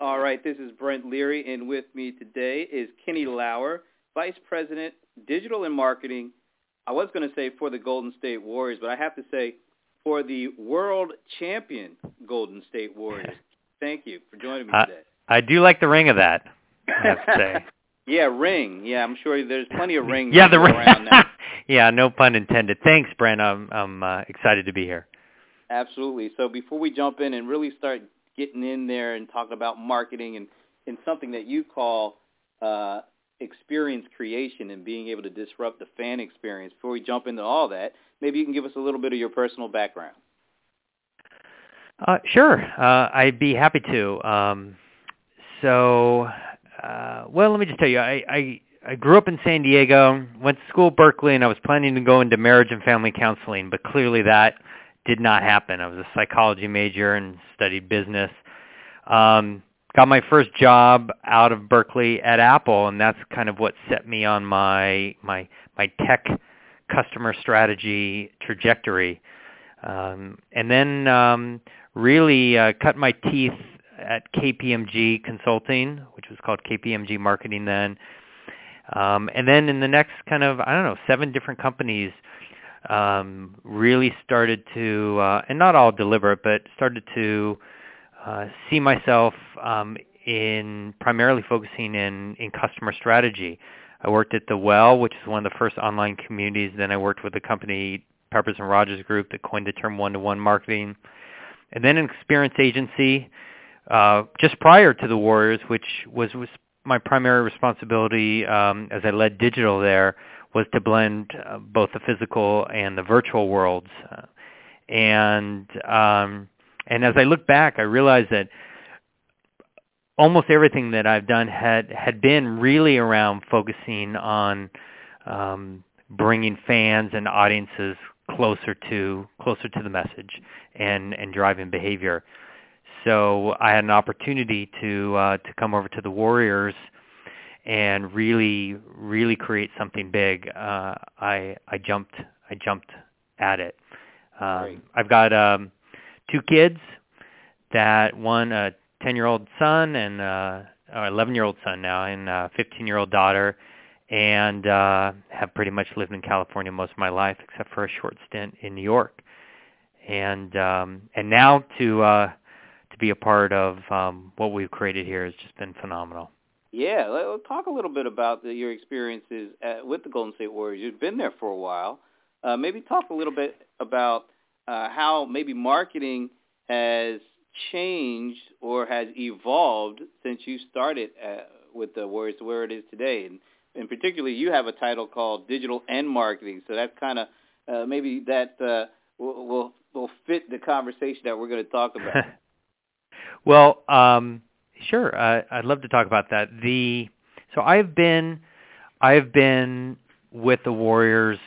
All right, this is Brent Leary, and with me today is Kenny Lauer, Vice President, Digital and Marketing. I was going to say for the Golden State Warriors, but I have to say for the world champion Golden State Warriors. Thank you for joining me today. I do like the ring of that. I have to say. yeah, ring. Yeah, I'm sure there's plenty of rings. yeah, the ring. around now. yeah, no pun intended. Thanks, Brent. I'm I'm uh, excited to be here. Absolutely. So before we jump in and really start getting in there and talking about marketing and, and something that you call uh, experience creation and being able to disrupt the fan experience, before we jump into all that, maybe you can give us a little bit of your personal background. Uh, sure, uh, I'd be happy to. Um, so, uh, well, let me just tell you, I, I I grew up in San Diego, went to school at Berkeley, and I was planning to go into marriage and family counseling, but clearly that did not happen. I was a psychology major and studied business. Um, got my first job out of Berkeley at Apple, and that's kind of what set me on my my my tech customer strategy trajectory. Um, and then um, really uh, cut my teeth at KPMG Consulting, which was called KPMG Marketing then. Um, and then in the next kind of, I don't know, seven different companies um, really started to, uh, and not all deliberate, but started to uh, see myself um, in primarily focusing in, in customer strategy. I worked at The Well, which is one of the first online communities. Then I worked with the company Peppers and Rogers Group that coined the term one-to-one marketing and then an experience agency uh, just prior to the Warriors, which was, was my primary responsibility um, as I led digital there, was to blend uh, both the physical and the virtual worlds. Uh, and um, and as I look back, I realized that almost everything that I've done had had been really around focusing on um, bringing fans and audiences closer to closer to the message and and driving behavior. So I had an opportunity to uh, to come over to the Warriors and really really create something big. Uh, I I jumped I jumped at it. Um, I've got um, two kids. That one a 10 year old son and uh, or 11 year old son now and a 15 year old daughter and uh, have pretty much lived in California most of my life, except for a short stint in New York. And um, and now to uh, to be a part of um, what we've created here has just been phenomenal. Yeah, let's talk a little bit about the, your experiences at, with the Golden State Warriors. You've been there for a while. Uh, maybe talk a little bit about uh, how maybe marketing has changed or has evolved since you started uh, with the Warriors to where it is today. And and particularly you have a title called digital and marketing. So that's kind of uh, maybe that uh, will, will will fit the conversation that we're going to talk about. well, um, sure. Uh, I'd love to talk about that. The so I've been I've been with the Warriors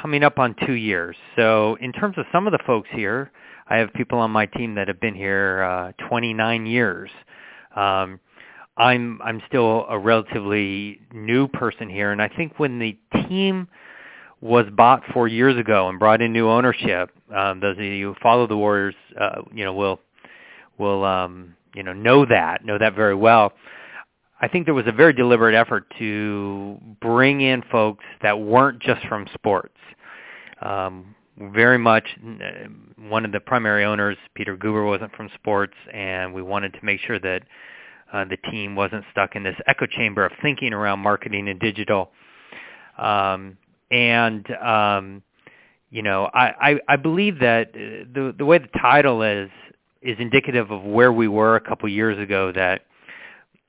coming up on two years. So in terms of some of the folks here, I have people on my team that have been here uh, 29 years. Um, I'm I'm still a relatively new person here, and I think when the team was bought four years ago and brought in new ownership, um, those of you who follow the Warriors, uh, you know, will will um, you know know that know that very well. I think there was a very deliberate effort to bring in folks that weren't just from sports. Um, very much uh, one of the primary owners, Peter Guber, wasn't from sports, and we wanted to make sure that uh, the team wasn't stuck in this echo chamber of thinking around marketing and digital. Um, and um, you know, I, I, I believe that the the way the title is is indicative of where we were a couple years ago. That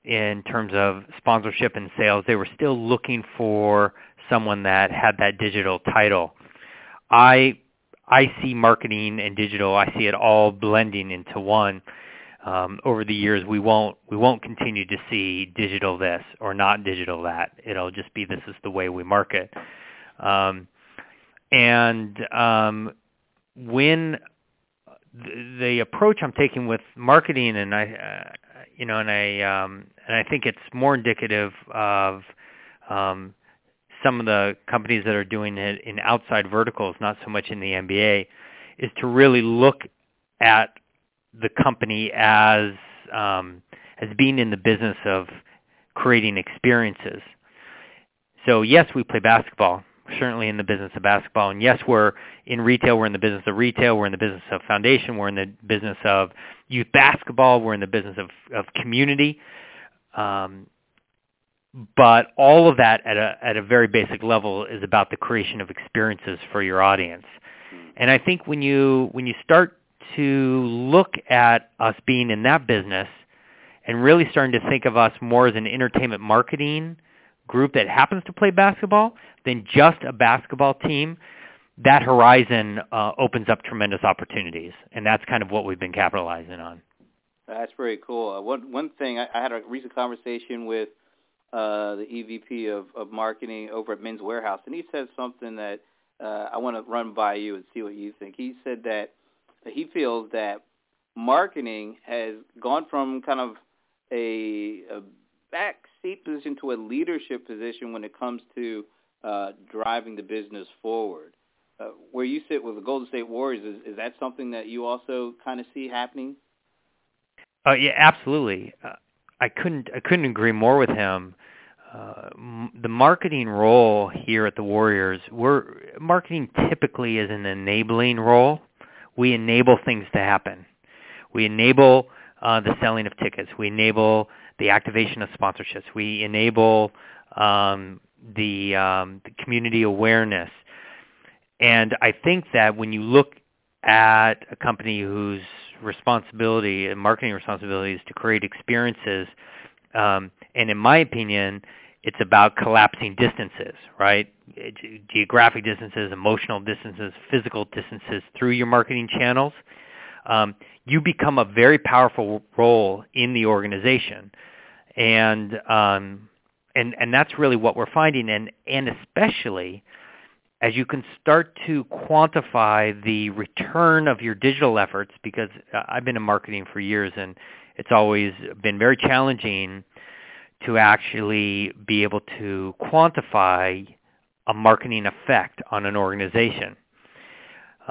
in terms of sponsorship and sales, they were still looking for someone that had that digital title. I I see marketing and digital. I see it all blending into one um, over the years we won't we won't continue to see digital this or not digital that. It'll just be this is the way we market. Um, and um, when the, approach I'm taking with marketing, and I, uh, you know, and I um, and I think it's more indicative of um, some of the companies that are doing it in outside verticals, not so much in the NBA, is to really look at the company as um, as being in the business of creating experiences. So yes, we play basketball. Certainly in the business of basketball, and yes, we're in retail. We're in the business of retail. We're in the business of foundation. We're in the business of youth basketball. We're in the business of of community. Um, but all of that at a at a very basic level is about the creation of experiences for your audience. And I think when you when you start to look at us being in that business and really starting to think of us more as an entertainment marketing group that happens to play basketball than just a basketball team, that horizon uh, opens up tremendous opportunities, and that's kind of what we've been capitalizing on. That's very cool. Uh, one one thing I, I had a recent conversation with uh, the EVP of, of marketing over at Men's Wearhouse, and he said something that uh, I want to run by you and see what you think. He said that he feels that marketing has gone from kind of a, a backseat position to a leadership position when it comes to uh, driving the business forward. Uh, where you sit with the Golden State Warriors, is, is that something that you also kind of see happening? Oh yeah, absolutely. Uh, I couldn't I couldn't agree more with him. Uh, the marketing role here at the Warriors, we're marketing typically is an enabling role. We enable things to happen. We enable uh, the selling of tickets. We enable the activation of sponsorships. We enable um, the, um, the community awareness. And I think that when you look at a company whose responsibility and marketing responsibility is to create experiences, um, and in my opinion, it's about collapsing distances, right? Geographic distances, emotional distances, physical distances through your marketing channels. Um, you become a very powerful role in the organization, and um, and and that's really what we're finding, and and especially as you can start to quantify the return of your digital efforts, because I've been in marketing for years, and it's always been very challenging to actually be able to quantify a marketing effect on an organization.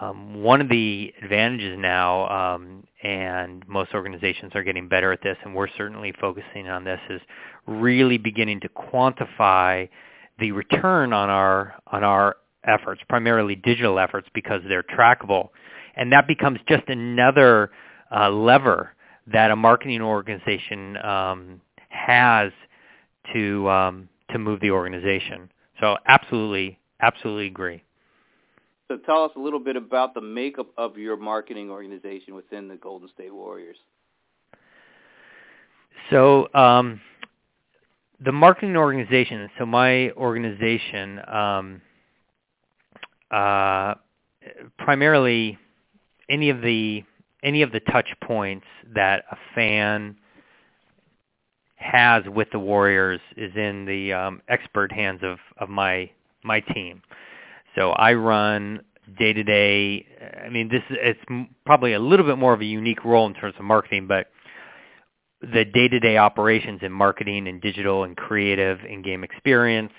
Um, one of the advantages now, um, and most organizations are getting better at this, and we're certainly focusing on this, is really beginning to quantify the return on our on our efforts, primarily digital efforts, because they're trackable, and that becomes just another uh, lever that a marketing organization um, has to um, to move the organization. So absolutely, absolutely agree. So tell us a little bit about the makeup of your marketing organization within the Golden State Warriors. So um, the marketing organization. So my organization, um, uh, primarily any of the any of the touch points that a fan has with the Warriors is in the um, expert hands of, of my my team. So I run day to day. I mean, this it's probably a little bit more of a unique role in terms of marketing, but the day to day operations in marketing and digital and creative and game experience,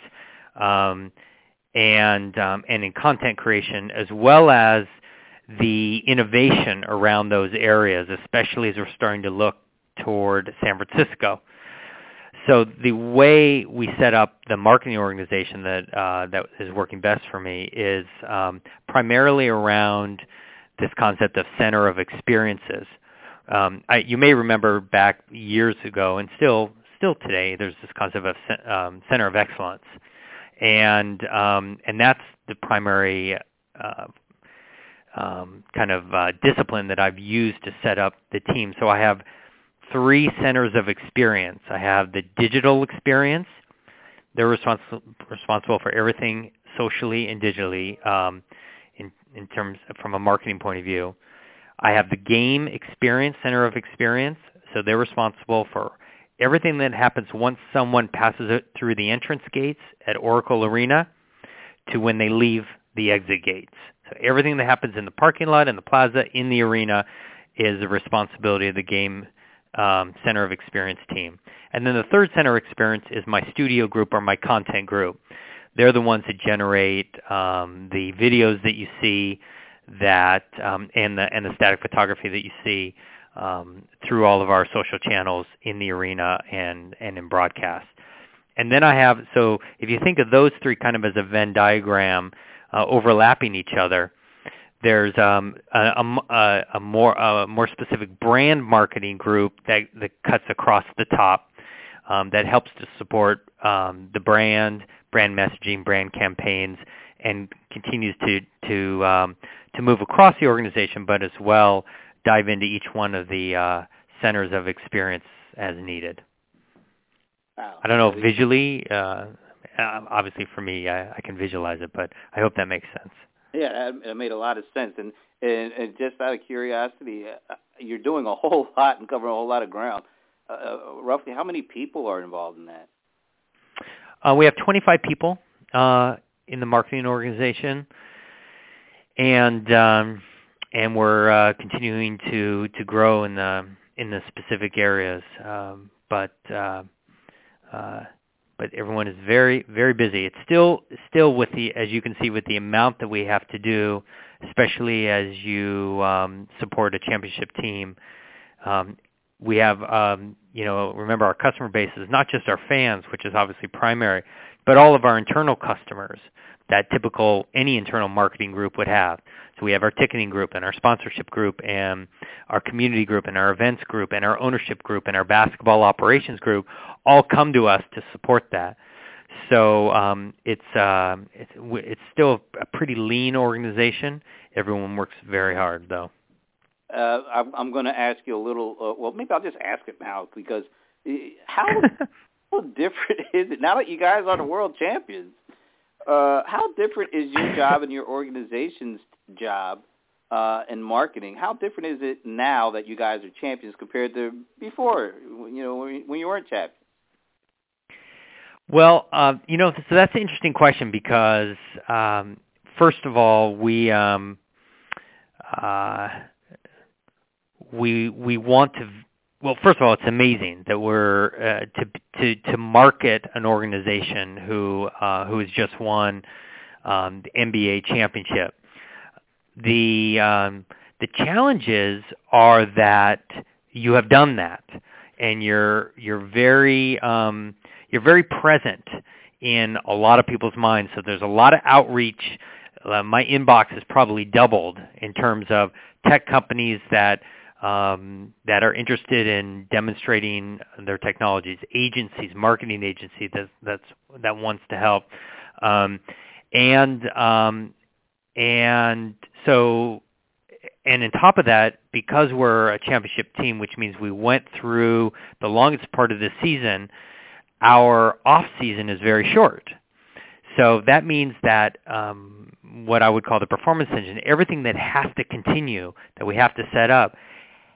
um, and um, and in content creation, as well as the innovation around those areas, especially as we're starting to look toward San Francisco so the way we set up the marketing organization that uh, that is working best for me is um, primarily around this concept of center of experiences. Um, I, you may remember back years ago, and still still today, there's this concept of um, center of excellence, and um, and that's the primary uh, um, kind of uh, discipline that I've used to set up the team. So I have three centers of experience. I have the digital experience. They're responsible responsible for everything socially and digitally um, in, in terms of, from a marketing point of view. I have the game experience, center of experience. So they're responsible for everything that happens once someone passes it through the entrance gates at Oracle Arena to when they leave the exit gates. So everything that happens in the parking lot, in the plaza, in the arena is the responsibility of the game um, center of experience team. And then the third center of experience is my studio group or my content group. They're the ones that generate um, the videos that you see that um, and the and the static photography that you see um, through all of our social channels in the arena and and in broadcast. And then I have so if you think of those three kind of as a Venn diagram uh, overlapping each other, there's um, a, a, a, more a more specific brand marketing group that, that cuts across the top um, that helps to support um, the brand, brand messaging, brand campaigns, and continues to to um, to move across the organization, but as well dive into each one of the uh, centers of experience as needed. Wow. I don't know if visually, uh, obviously for me, I, I can visualize it, but I hope that makes sense. Yeah, it made a lot of sense. And and, and just out of curiosity, uh, you're doing a whole lot and covering a whole lot of ground. Uh, uh, roughly, how many people are involved in that? Uh, we have 25 people uh, in the marketing organization, and um, and we're uh, continuing to to grow in the in the specific areas. Um, but uh, uh, but everyone is very very busy. It's still still with the as you can see with the amount that we have to do, especially as you um, support a championship team. Um, we have um, you know remember our customer base is not just our fans, which is obviously primary, but all of our internal customers that typical any internal marketing group would have. So we have our ticketing group and our sponsorship group and our community group and our events group and our ownership group and our basketball operations group all come to us to support that. So um, it's, uh, it's it's still a pretty lean organization. Everyone works very hard, though. Uh, I'm, I'm going to ask you a little. Uh, well, maybe I'll just ask it now because uh, how how different is it now that you guys are the world champions? Uh, how different is your job and your organization's job uh, in marketing? How different is it now that you guys are champions compared to before? You know, when you weren't champions. Well, uh, you know, so that's an interesting question because um, first of all, we um, uh, we we want to well, first of all, it's amazing that we're uh, to to to market an organization who uh, who has just won um, the NBA championship. The um, the challenges are that you have done that, and you're you're very um, you're very present in a lot of people's minds. So there's a lot of outreach. Uh, my inbox has probably doubled in terms of tech companies that um, that are interested in demonstrating their technologies, agencies, marketing agency that that's that wants to help, um, and um, and so and on top of that, because we're a championship team, which means we went through the longest part of the season, our off season is very short. So that means that um, what I would call the performance engine, everything that has to continue, that we have to set up,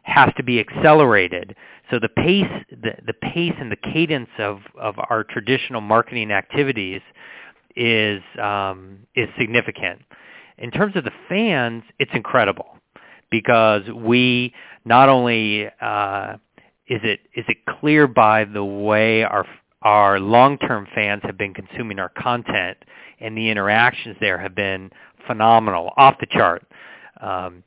has to be accelerated. So the pace, the, the pace and the cadence of, of our traditional marketing activities is um, is significant. In terms of the fans, it's incredible because we not only uh, is it is it clear by the way our our long-term fans have been consuming our content and the interactions there have been phenomenal, off the chart. Um,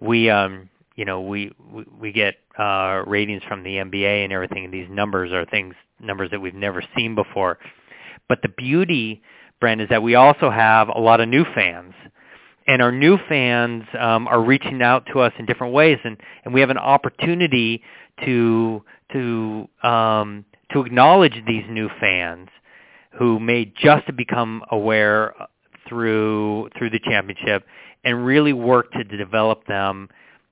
we um, you know, we we, we get uh, ratings from the NBA and everything, and these numbers are things numbers that we've never seen before. But the beauty, Brent, is that we also have a lot of new fans, and our new fans um, are reaching out to us in different ways, and and we have an opportunity to to um, to acknowledge these new fans who may just have become aware through through the championship and really work to develop them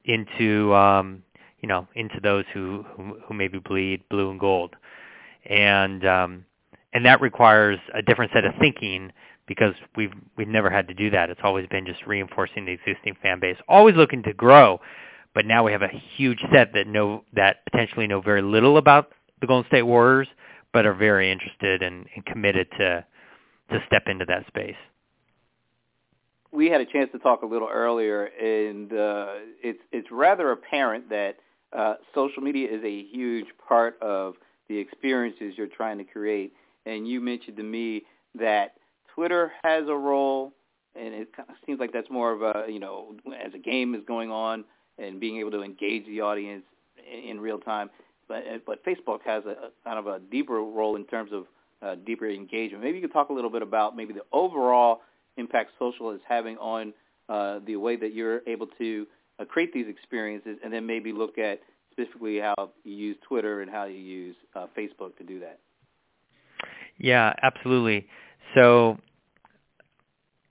into um, you know into those who, who who maybe bleed blue and gold, and um, and that requires a different set of thinking because we've we've never had to do that. It's always been just reinforcing the existing fan base, always looking to grow. But now we have a huge set that know that potentially know very little about the Golden State Warriors, but are very interested and, and committed to to step into that space we had a chance to talk a little earlier, and uh, it's it's rather apparent that uh, social media is a huge part of the experiences you're trying to create. And you mentioned to me that Twitter has a role, and it kind of seems like that's more of a you know as a game is going on and being able to engage the audience. in real time. But but Facebook has a, a kind of a deeper role in terms of uh, deeper engagement. Maybe you could talk a little bit about maybe the overall impact social is having on uh, the way that you're able to uh, create these experiences, and then maybe look at specifically how you use Twitter and how you use uh, Facebook to do that. Yeah, absolutely. So,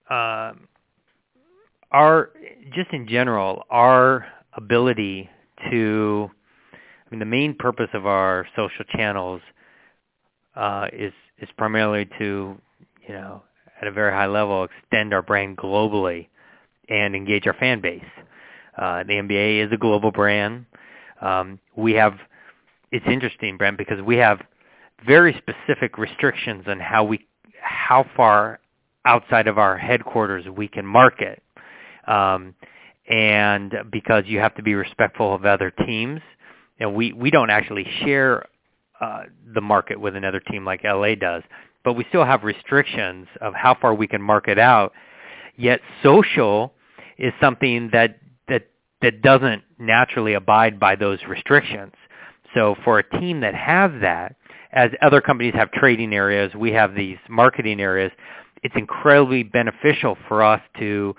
uh, our just in general, our ability to, I mean, the main purpose of our social channels uh, is is primarily to, you know, at a very high level, extend our brand globally and engage our fan base. Uh, the NBA is a global brand. Um, we have, it's interesting, Brent, because we have very specific restrictions on how we, how far outside of our headquarters we can market. Um, and because you have to be respectful of other teams, and we, we don't actually share uh, the market with another team like LA does, but we still have restrictions of how far we can market out. Yet social is something that that that doesn't naturally abide by those restrictions. So for a team that has that, as other companies have trading areas, we have these marketing areas. It's incredibly beneficial for us to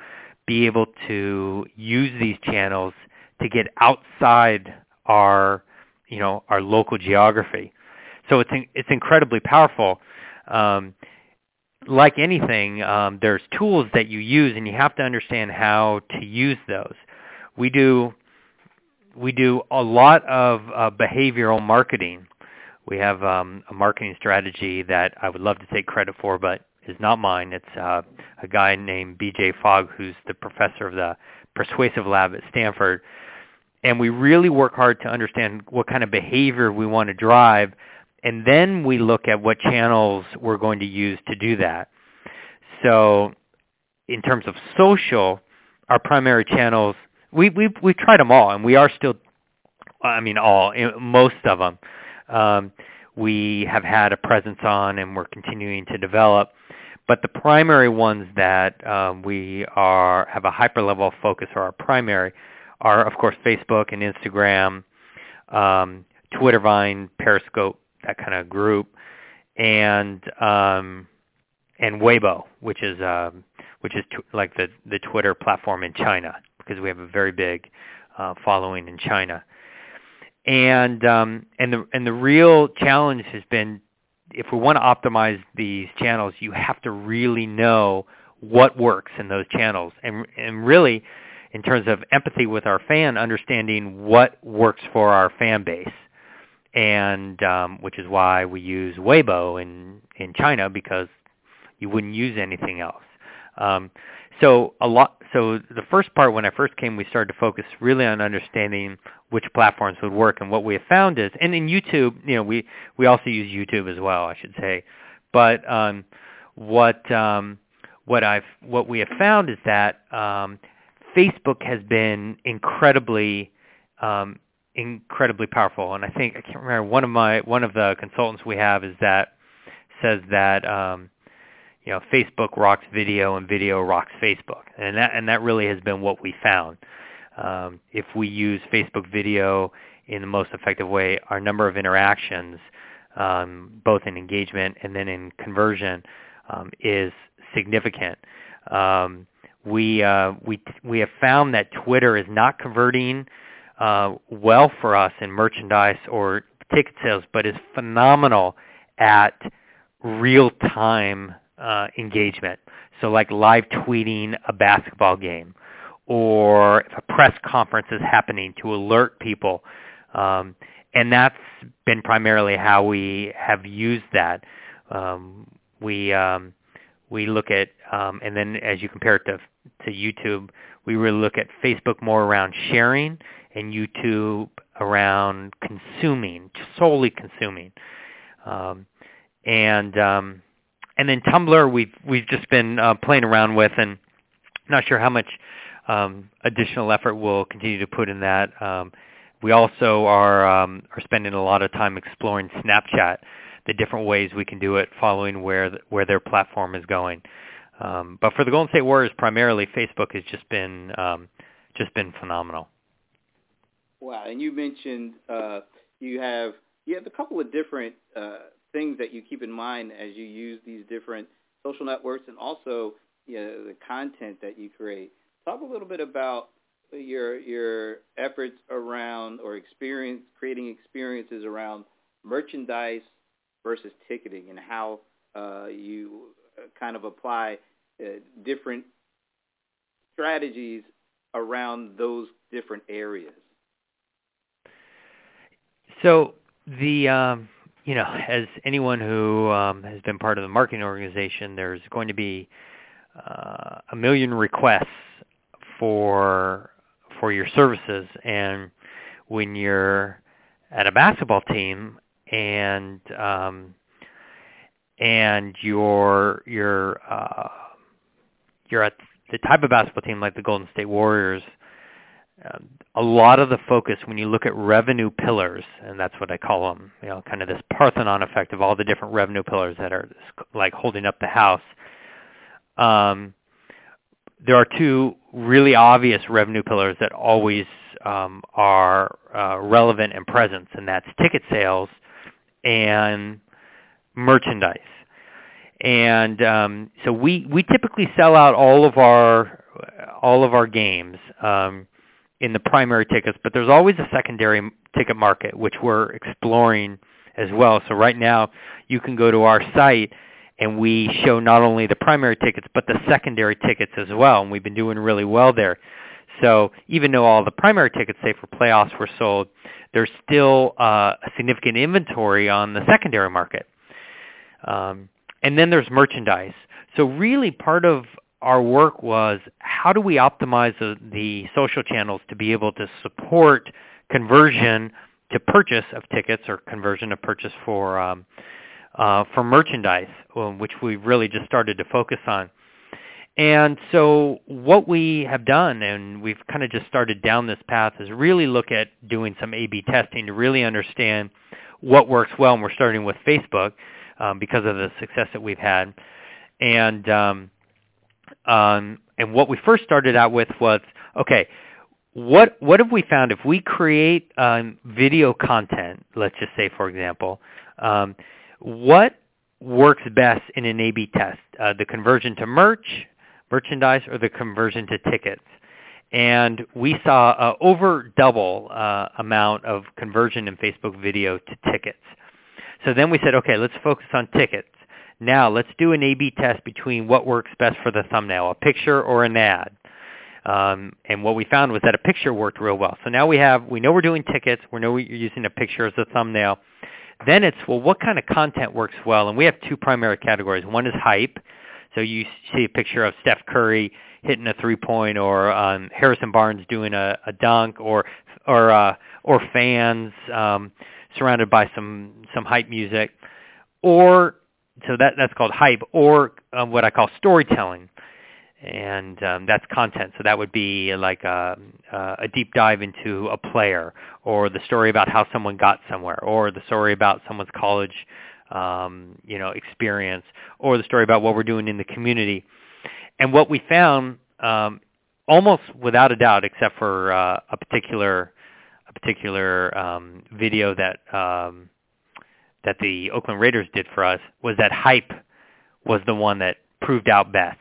be able to use these channels to get outside our, you know, our local geography. So it's it's incredibly powerful. Um, like anything, um, there's tools that you use, and you have to understand how to use those. We do we do a lot of uh, behavioral marketing. We have um, a marketing strategy that I would love to take credit for, but is not mine. It's uh, a guy named B.J. Fogg, who's the professor of the Persuasive Lab at Stanford. And we really work hard to understand what kind of behavior we want to drive and then we look at what channels we're going to use to do that. So in terms of social, our primary channels, we, we've, we've tried them all, and we are still, I mean all, most of them. Um, we have had a presence on and we're continuing to develop. But the primary ones that um, we are have a hyper level focus or our primary are, of course, Facebook and Instagram, um, Twitter, Vine, Periscope, that kind of group, and um, and Weibo, which is um, which is t- like the the Twitter platform in China, because we have a very big uh, following in China. And um, and the and the real challenge has been if we want to optimize these channels, you have to really know what works in those channels, and and really, in terms of empathy with our fan, understanding what works for our fan base and um, which is why we use Weibo in in China because you wouldn't use anything else. Um, so a lot. So the first part, when I first came, we started to focus really on understanding which platforms would work. And what we have found is, and in YouTube, you know, we we also use YouTube as well, I should say. But um, what um, what I've what we have found is that um, Facebook has been incredibly um, incredibly powerful. And I think I can't remember one of my one of the consultants we have is that says that um, you know Facebook rocks video and video rocks Facebook, and that and that really has been what we found. Um, if we use Facebook video in the most effective way, our number of interactions, um, both in engagement and then in conversion, um, is significant. Um, we uh, we we have found that Twitter is not converting uh, well for us in merchandise or ticket sales, but is phenomenal at real-time uh, engagement. So like live tweeting a basketball game or if a press conference is happening to alert people. Um, and that's been primarily how we have used that. Um, we um, we look at, um, and then as you compare it to to YouTube, we really look at Facebook more around sharing and YouTube around consuming, solely consuming. Um, and um, and then Tumblr we've we've just been uh, playing around with, and not sure how much um, additional effort we'll continue to put in that. Um, we also are um, are spending a lot of time exploring Snapchat, the different ways we can do it, following where where their platform is going. Um, but for the Golden State Warriors, primarily Facebook has just been just been phenomenal. Wow, and you mentioned uh, you have you have a couple of different uh, things that you keep in mind as you use these different social networks and also you know, the content that you create. Talk a little bit about your your efforts around or experience creating experiences around merchandise versus ticketing and how uh, you uh, kind of apply uh, different strategies around those different areas. So the um, you know, as anyone who um, has been part of the marketing organization, there's going to be uh, a million requests for for your services, and when you're at a basketball team and um, and you're you're uh, you're at the type of basketball team like the Golden State Warriors, um, a lot of the focus when you look at revenue pillars, and that's what I call them, you know, kind of this Parthenon effect of all the different revenue pillars that are like holding up the house. Um, there are two really obvious revenue pillars that always um, are uh, relevant and present, and that's ticket sales and merchandise. And um, so we we typically sell out all of our all of our games. Um, in the primary tickets, but there's always a secondary ticket market, which we're exploring as well. So right now, you can go to our site and we show not only the primary tickets, but the secondary tickets as well, and we've been doing really well there. So even though all the primary tickets, say for playoffs, were sold, there's still uh, a significant inventory on the secondary market. Um, and then there's merchandise. So really part of our work was how do we optimize the, the social channels to be able to support conversion to purchase of tickets or conversion to purchase for um, uh, for merchandise, um, which we've really just started to focus on. And so what we have done, and we've kind of just started down this path, is really look at doing some A-B testing to really understand what works well. And we're starting with Facebook um, because of the success that we've had. And um, um, and what we first started out with was, okay, what what have we found if we create um, video content? Let's just say, for example, um, what works best in an A/B test? Uh, the conversion to merch, merchandise, or the conversion to tickets? And we saw uh, over double uh, amount of conversion in Facebook video to tickets. So then we said, okay, let's focus on tickets. Now let's do an A-B test between what works best for the thumbnail, a picture or an ad. Um, and what we found was that a picture worked real well. So now we have, we know we're doing tickets. We know we're using a picture as a thumbnail. Then it's, well, what kind of content works well? And we have two primary categories. One is hype. So you see a picture of Steph Curry hitting a three-point or um, Harrison Barnes doing a, a dunk or, or, uh, or fans um, surrounded by some, some hype music. Or so that that's called hype, or um, what I call storytelling, and um, that's content. So that would be like a, a deep dive into a player, or the story about how someone got somewhere, or the story about someone's college, um, you know, experience, or the story about what we're doing in the community. And what we found, um, almost without a doubt, except for uh, a particular a particular um, video that um, that the Oakland Raiders did for us was that hype was the one that proved out best.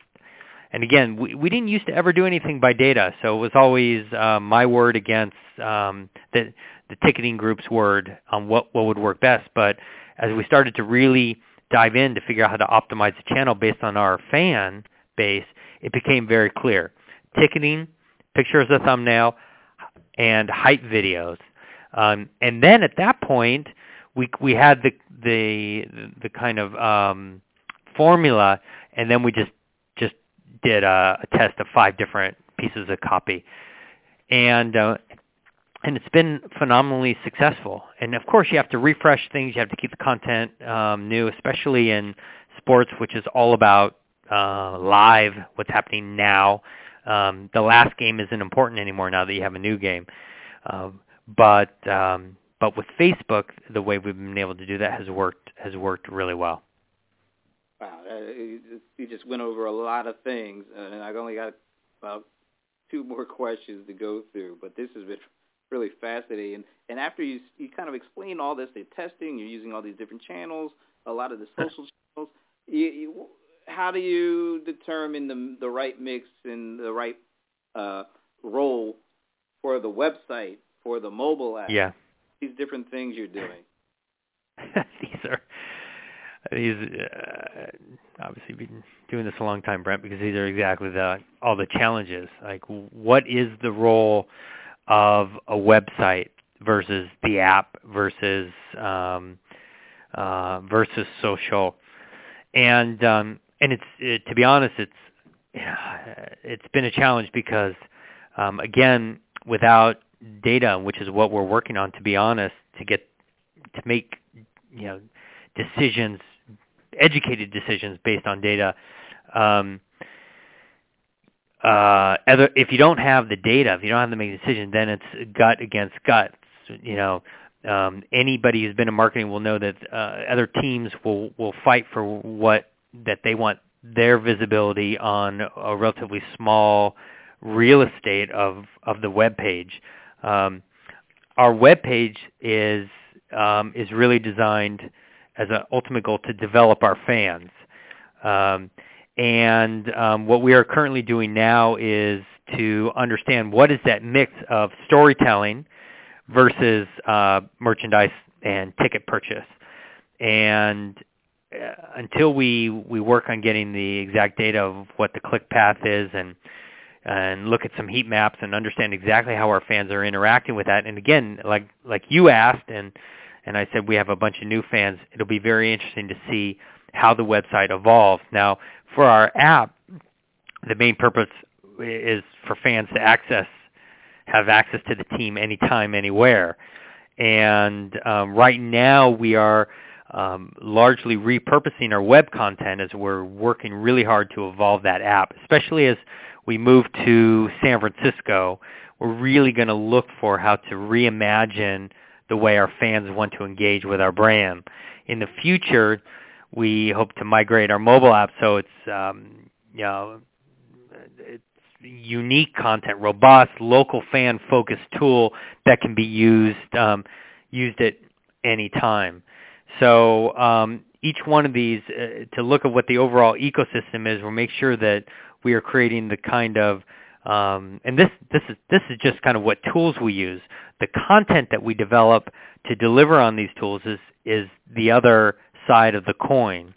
And again, we, we didn't used to ever do anything by data, so it was always uh, my word against um, the, the ticketing group's word on what, what would work best. But as we started to really dive in to figure out how to optimize the channel based on our fan base, it became very clear. Ticketing, pictures a thumbnail, and hype videos. Um, and then at that point, we we had the the the kind of um, formula, and then we just just did a, a test of five different pieces of copy, and uh, and it's been phenomenally successful. And of course, you have to refresh things. You have to keep the content um, new, especially in sports, which is all about uh, live, what's happening now. Um, the last game isn't important anymore now that you have a new game. Um, but um, but with Facebook, the way we've been able to do that has worked has worked really well. Wow, uh, you just went over a lot of things, and I've only got about two more questions to go through. But this has been really fascinating. And, and after you you kind of explain all this, they're testing, you're using all these different channels, a lot of the social channels. You, you, how do you determine the the right mix and the right uh, role for the website, for the mobile app? Yeah. These different things you're doing. these are these uh, obviously you've been doing this a long time, Brent, because these are exactly the all the challenges. Like, what is the role of a website versus the app versus um, uh, versus social, and um, and it's it, to be honest, it's it's been a challenge because um, again, without data, which is what we're working on, to be honest, to get to make you know decisions, educated decisions based on data. Um, uh, other, if you don't have the data, if you don't have to make a decision, then it's gut against gut. You know, um, anybody who's been in marketing will know that uh, other teams will will fight for what that they want their visibility on a relatively small real estate of of the web page. Um, our web page is um, is really designed as an ultimate goal to develop our fans. Um, and um, what we are currently doing now is to understand what is that mix of storytelling versus uh, merchandise and ticket purchase. And uh, until we we work on getting the exact data of what the click path is and and look at some heat maps and understand exactly how our fans are interacting with that. And again, like like you asked and and I said we have a bunch of new fans. It'll be very interesting to see how the website evolves. Now, for our app, the main purpose is for fans to access have access to the team anytime, anywhere. And um, right now we are um, largely repurposing our web content as we're working really hard to evolve that app, especially as we move to San Francisco. We're really going to look for how to reimagine the way our fans want to engage with our brand. In the future, we hope to migrate our mobile app so it's um, you know it's unique content, robust, local fan focused tool that can be used um, used at any time. So um, each one of these, uh, to look at what the overall ecosystem is, we'll make sure that we are creating the kind of um, and this this is this is just kind of what tools we use. The content that we develop to deliver on these tools is is the other side of the coin.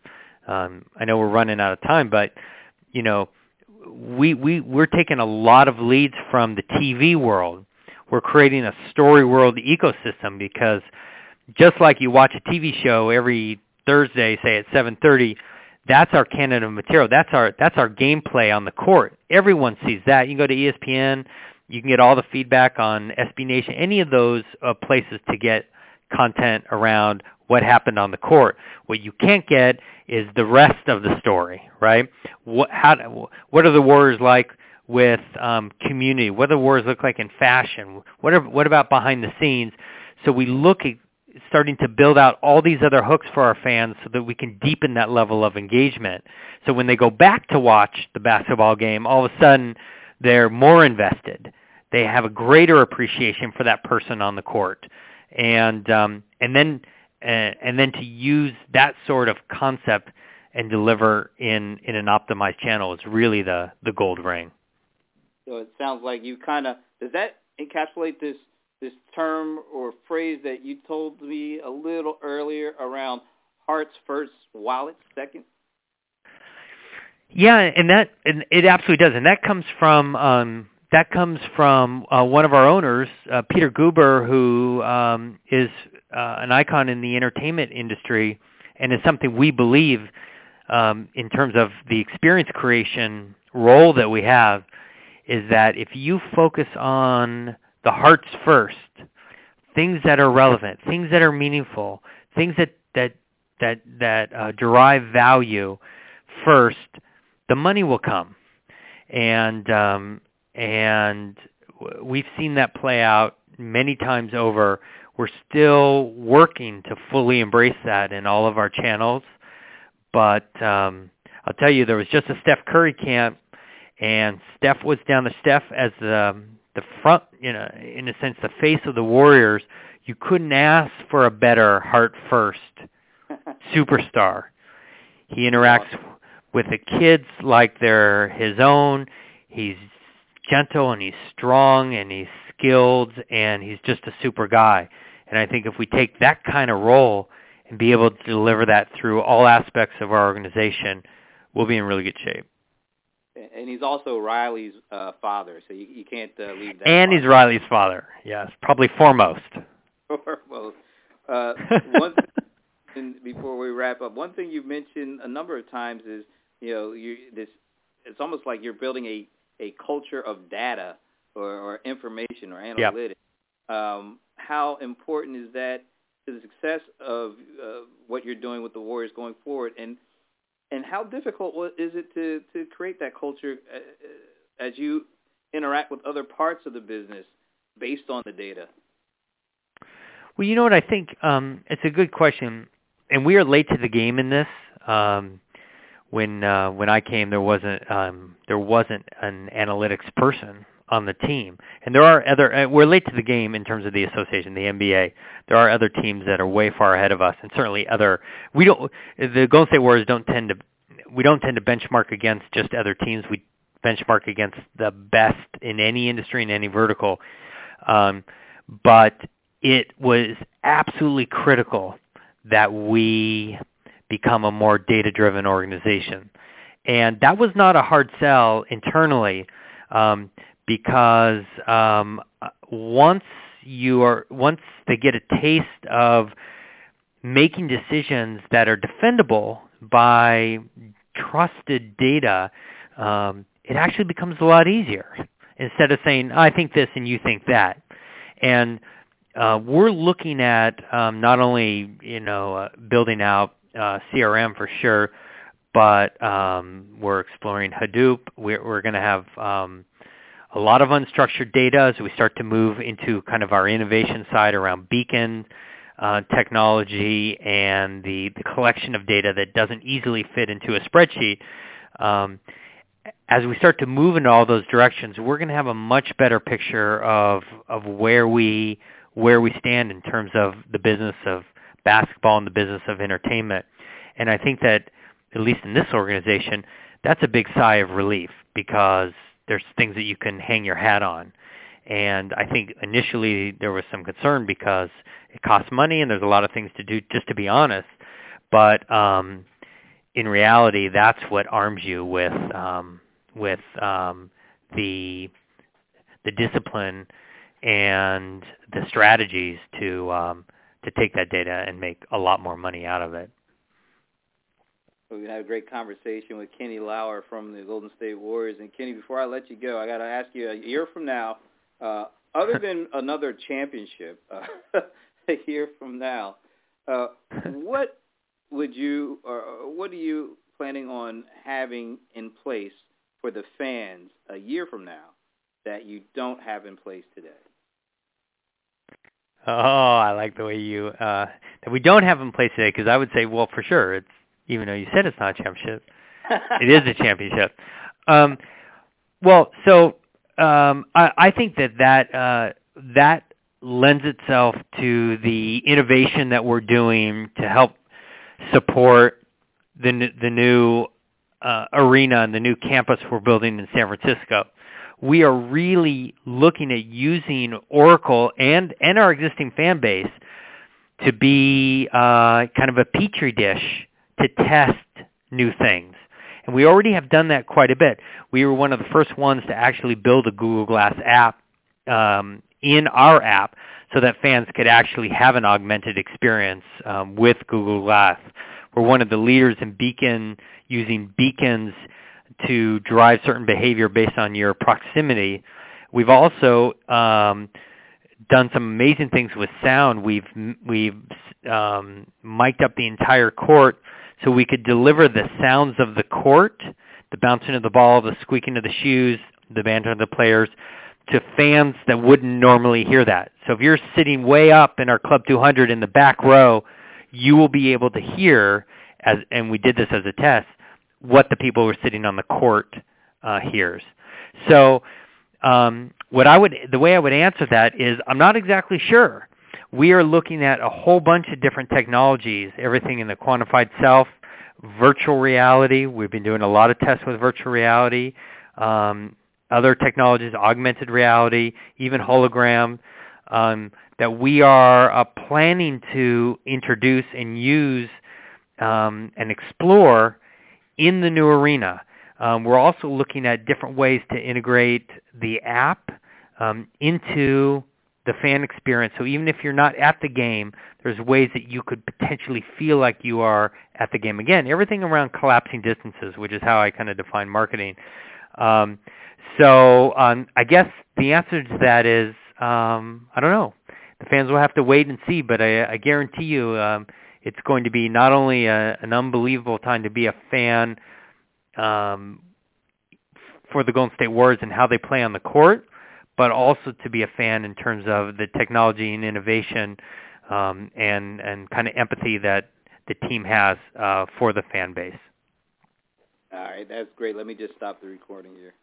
Um, I know we're running out of time, but you know we we we're taking a lot of leads from the TV world. We're creating a story world ecosystem because just like you watch a TV show every Thursday, say at 7:30, that's our canon of material. That's our that's our gameplay on the court. Everyone sees that. You can go to ESPN, you can get all the feedback on SB Nation, any of those uh, places to get content around what happened on the court. What you can't get is the rest of the story, right? What how what are the Warriors like with um, community? What do the Warriors look like in fashion? What are, what about behind the scenes? So we look at starting to build out all these other hooks for our fans so that we can deepen that level of engagement. So when they go back to watch the basketball game, all of a sudden they're more invested. They have a greater appreciation for that person on the court. And um, and then uh, and then to use that sort of concept and deliver in in an optimized channel is really the the gold ring. So it sounds like you kind of does that encapsulate this this term or phrase that you told me a little earlier around hearts first, wallets second? Yeah, and that and it absolutely does, and that comes from um, that comes from uh, one of our owners, uh, Peter Guber, who um, is uh, an icon in the entertainment industry, and is something we believe um, in terms of the experience creation role that we have, is that if you focus on the hearts first, things that are relevant, things that are meaningful, things that that that that uh, derive value first, the money will come, and um, and we've seen that play out many times over. We're still working to fully embrace that in all of our channels, but um, I'll tell you, there was just a Steph Curry camp, and Steph was down the Steph as the the front, you know, in a sense, the face of the Warriors, you couldn't ask for a better heart first superstar. He interacts with the kids like they're his own. He's gentle and he's strong and he's skilled and he's just a super guy. And I think if we take that kind of role and be able to deliver that through all aspects of our organization, we'll be in really good shape. And he's also Riley's uh, father, so you, you can't uh, leave that. And he's Riley's father, yes, probably foremost. foremost. Uh, one thing, before we wrap up, one thing you've mentioned a number of times is, you know, you this. It's almost like you're building a a culture of data or, or information or analytics. Yep. Um, how important is that to the success of uh, what you're doing with the Warriors going forward? And and how difficult is it to to create that culture uh, uh, as you interact with other parts of the business based on the data? Well, you know what I think um, it's a good question, and we are late to the game in this. Um, when uh, when I came, there wasn't um, there wasn't an analytics person on the team, and there are other. Uh, we're late to the game in terms of the association, the NBA. There are other teams that are way far ahead of us, and certainly other. We don't. The Golden State Warriors don't tend to. We don't tend to benchmark against just other teams. We benchmark against the best in any industry in any vertical. Um, but it was absolutely critical that we become a more data-driven organization. And that was not a hard sell internally um, because um, once you are once they get a taste of making decisions that are defendable by trusted data, um, it actually becomes a lot easier instead of saying I think this and you think that. And uh, we're looking at um, not only you know uh, building out uh, CRM for sure, but um, we're exploring Hadoop. We're, we're going to have um, a lot of unstructured data as we start to move into kind of our innovation side around beacon uh, technology and the, the collection of data that doesn't easily fit into a spreadsheet. Um, as we start to move in all those directions, we're going to have a much better picture of of where we where we stand in terms of the business of basketball and the business of entertainment. And I think that, at least in this organization, that's a big sigh of relief because there's things that you can hang your hat on. And I think initially there was some concern because it costs money and there's a lot of things to do, just to be honest. But um, in reality, that's what arms you with um, with um, the the discipline and the strategies to um, to take that data and make a lot more money out of it. We had a great conversation with Kenny Lauer from the Golden State Warriors. And Kenny, before I let you go, I got to ask you: a year from now, uh, other than another championship, uh, a year from now, uh, what would you, or what are you planning on having in place for the fans a year from now that you don't have in place today? Oh, I like the way you uh that we don't have in place today because I would say, well, for sure, it's even though you said it's not a championship, it is a championship. Um, well, so um, I, I think that that uh, that lends itself to the innovation that we're doing to help support the the new uh, arena and the new campus we're building in San Francisco we are really looking at using Oracle and, and our existing fan base to be uh, kind of a petri dish to test new things. And we already have done that quite a bit. We were one of the first ones to actually build a Google Glass app um, in our app so that fans could actually have an augmented experience um, with Google Glass. We're one of the leaders in beacon using beacons to drive certain behavior based on your proximity. We've also um, done some amazing things with sound. We've we've um, mic'd up the entire court so we could deliver the sounds of the court, the bouncing of the ball, the squeaking of the shoes, the banter of the players, to fans that wouldn't normally hear that. So if you're sitting way up in our Club 200 in the back row, you will be able to hear, as and we did this as a test, what the people who are sitting on the court uh, hears. So um, what I would, the way I would answer that is, I'm not exactly sure. We are looking at a whole bunch of different technologies, everything in the quantified self, virtual reality. We've been doing a lot of tests with virtual reality. Um, other technologies, augmented reality, even hologram, um, that we are uh, planning to introduce and use um, and explore in the new arena. Um, we're also looking at different ways to integrate the app um, into the fan experience. So even if you're not at the game, there's ways that you could potentially feel like you are at the game. Again, everything around collapsing distances, which is how I kind of define marketing. Um, so um, I guess the answer to that is um, I don't know. The fans will have to wait and see, but I, I guarantee you um, it's going to be not only a, an unbelievable time to be a fan um, for the Golden State Warriors and how they play on the court, but also to be a fan in terms of the technology and innovation um, and and kind of empathy that the team has uh, for the fan base. All right, that's great. Let me just stop the recording here.